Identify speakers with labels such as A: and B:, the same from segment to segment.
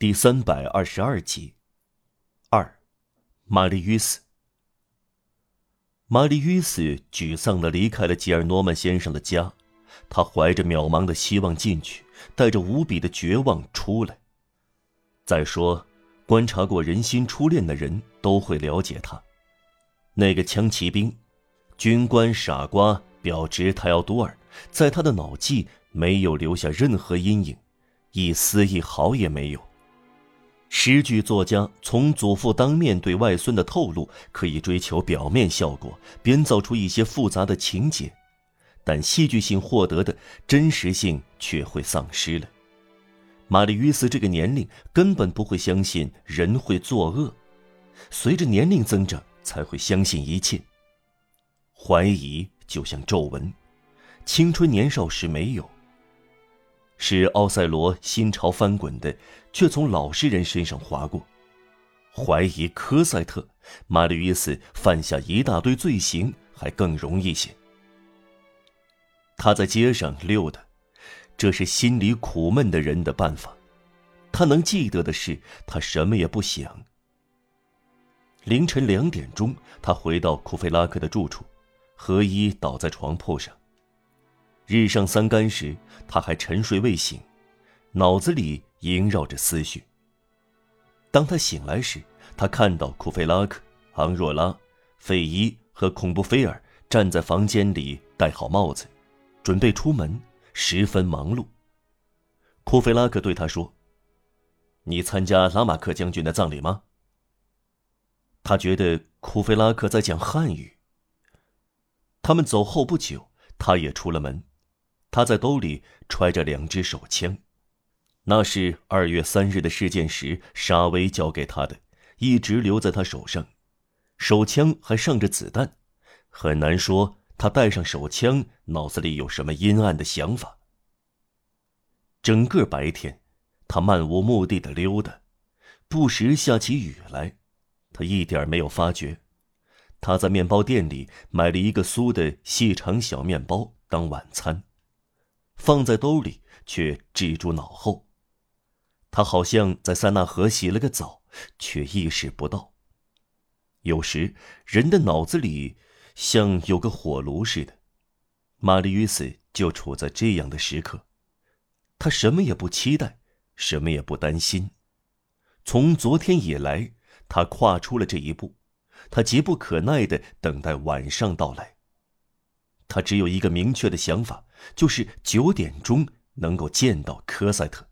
A: 第三百二十二集。二，玛丽约斯。玛丽约斯沮丧的离开了吉尔诺曼先生的家，他怀着渺茫的希望进去，带着无比的绝望出来。再说，观察过人心初恋的人都会了解他，那个枪骑兵、军官、傻瓜、表侄泰奥多尔，在他的脑际没有留下任何阴影，一丝一毫也没有。诗句作家从祖父当面对外孙的透露，可以追求表面效果，编造出一些复杂的情节，但戏剧性获得的真实性却会丧失了。玛丽约斯这个年龄根本不会相信人会作恶，随着年龄增长才会相信一切。怀疑就像皱纹，青春年少时没有。使奥赛罗心潮翻滚的，却从老实人身上划过。怀疑科赛特，玛丽约斯犯下一大堆罪行还更容易些。他在街上溜达，这是心里苦闷的人的办法。他能记得的是，他什么也不想。凌晨两点钟，他回到库菲拉克的住处，何伊倒在床铺上。日上三竿时，他还沉睡未醒，脑子里萦绕着思绪。当他醒来时，他看到库菲拉克、昂若拉、费伊和恐怖菲尔站在房间里，戴好帽子，准备出门，十分忙碌。库菲拉克对他说：“你参加拉马克将军的葬礼吗？”他觉得库菲拉克在讲汉语。他们走后不久，他也出了门。他在兜里揣着两支手枪，那是二月三日的事件时沙威交给他的，一直留在他手上。手枪还上着子弹，很难说他带上手枪脑子里有什么阴暗的想法。整个白天，他漫无目的的溜达，不时下起雨来，他一点没有发觉。他在面包店里买了一个酥的细长小面包当晚餐。放在兜里，却置诸脑后。他好像在塞纳河洗了个澡，却意识不到。有时人的脑子里像有个火炉似的，玛丽约斯就处在这样的时刻。他什么也不期待，什么也不担心。从昨天以来，他跨出了这一步，他急不可耐的等待晚上到来。他只有一个明确的想法，就是九点钟能够见到科赛特。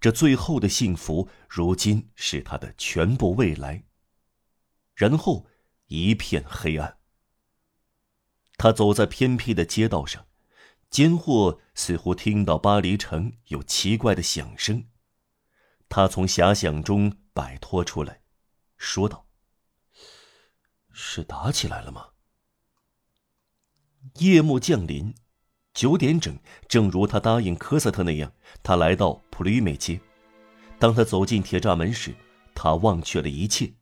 A: 这最后的幸福，如今是他的全部未来。然后一片黑暗。他走在偏僻的街道上，间或似乎听到巴黎城有奇怪的响声。他从遐想中摆脱出来，说道：“是打起来了吗？”夜幕降临，九点整，正如他答应科赛特那样，他来到普吕美街。当他走进铁栅门时，他忘却了一切。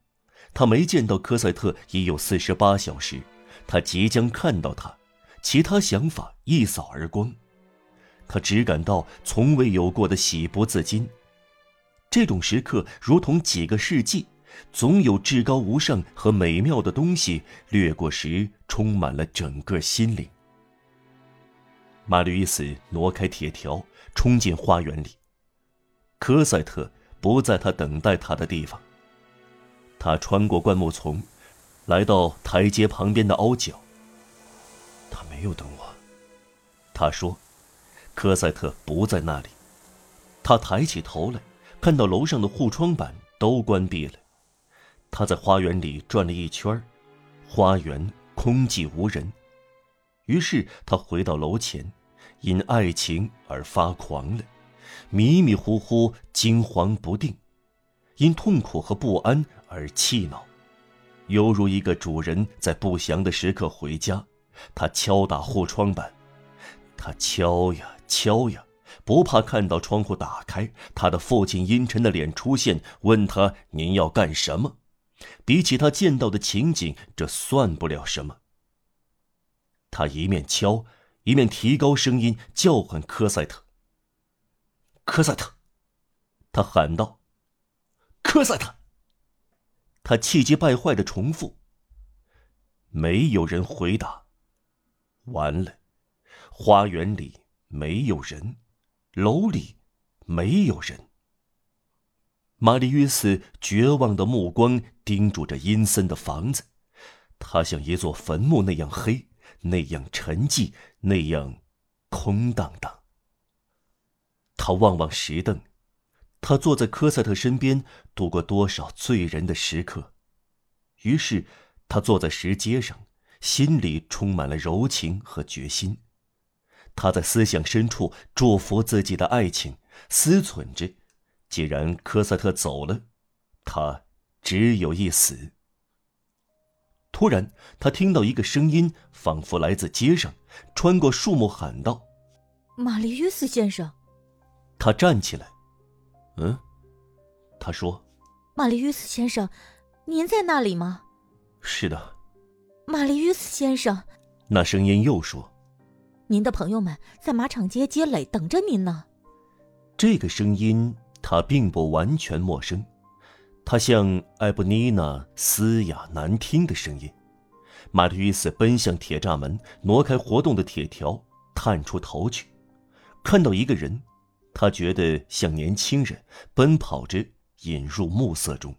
A: 他没见到科赛特已有四十八小时，他即将看到他，其他想法一扫而光。他只感到从未有过的喜不自禁。这种时刻如同几个世纪。总有至高无上和美妙的东西掠过时，充满了整个心灵。玛丽伊斯挪开铁条，冲进花园里。科赛特不在他等待他的地方。他穿过灌木丛，来到台阶旁边的凹角。他没有等我，他说：“科赛特不在那里。”他抬起头来，看到楼上的护窗板都关闭了。他在花园里转了一圈花园空寂无人。于是他回到楼前，因爱情而发狂了，迷迷糊糊、惊惶不定，因痛苦和不安而气恼，犹如一个主人在不祥的时刻回家。他敲打护窗板，他敲呀敲呀，不怕看到窗户打开，他的父亲阴沉的脸出现，问他：“您要干什么？”比起他见到的情景，这算不了什么。他一面敲，一面提高声音叫唤科赛特。科赛特，他喊道：“科赛特。他气急败坏的重复。没有人回答。完了，花园里没有人，楼里没有人。玛丽约斯绝望的目光盯住着阴森的房子，它像一座坟墓那样黑，那样沉寂，那样空荡荡。他望望石凳，他坐在科赛特身边度过多少醉人的时刻，于是。他坐在石阶上，心里充满了柔情和决心。他在思想深处祝福自己的爱情，思忖着：既然科萨特走了，他只有一死。突然，他听到一个声音，仿佛来自街上，穿过树木，喊道：“
B: 玛丽约斯先生。”
A: 他站起来。“嗯？”他说，“
B: 玛丽约斯先生，您在那里吗？”
A: 是的，
B: 玛丽约斯先生。
A: 那声音又说：“
B: 您的朋友们在马场街街垒等着您呢。”
A: 这个声音他并不完全陌生，他像艾布尼娜嘶哑难听的声音。马特伊斯奔向铁栅门，挪开活动的铁条，探出头去，看到一个人，他觉得像年轻人，奔跑着引入暮色中。